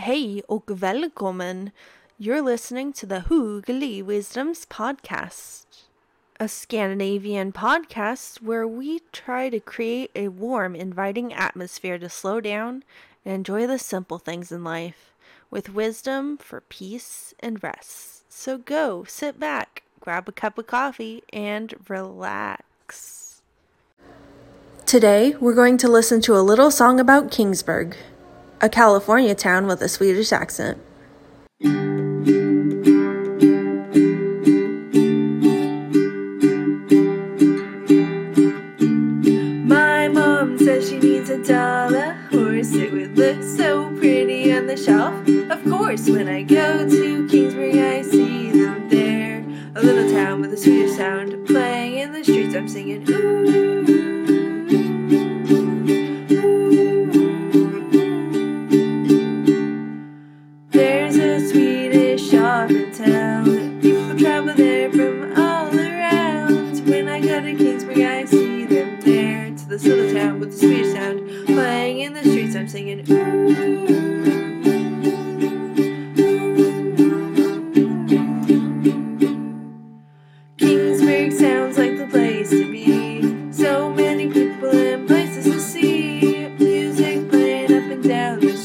Hej och välkommen! You're listening to the Hoogly Wisdoms Podcast, a Scandinavian podcast where we try to create a warm, inviting atmosphere to slow down and enjoy the simple things in life with wisdom for peace and rest. So go, sit back, grab a cup of coffee, and relax. Today, we're going to listen to a little song about Kingsburg, a California town with a Swedish accent. My mom says she needs a Dala horse. It would look so pretty on the shelf. Of course, when I go to Kingsburg, I see them there. A little town with a Swedish sound playing in the streets. I'm singing. Ooh. in Kingsburg, I see them there. To the silver town with the Swedish sound, playing in the streets, I'm singing. Kingsburg sounds like the place to be. So many people and places to see. Music playing up and down the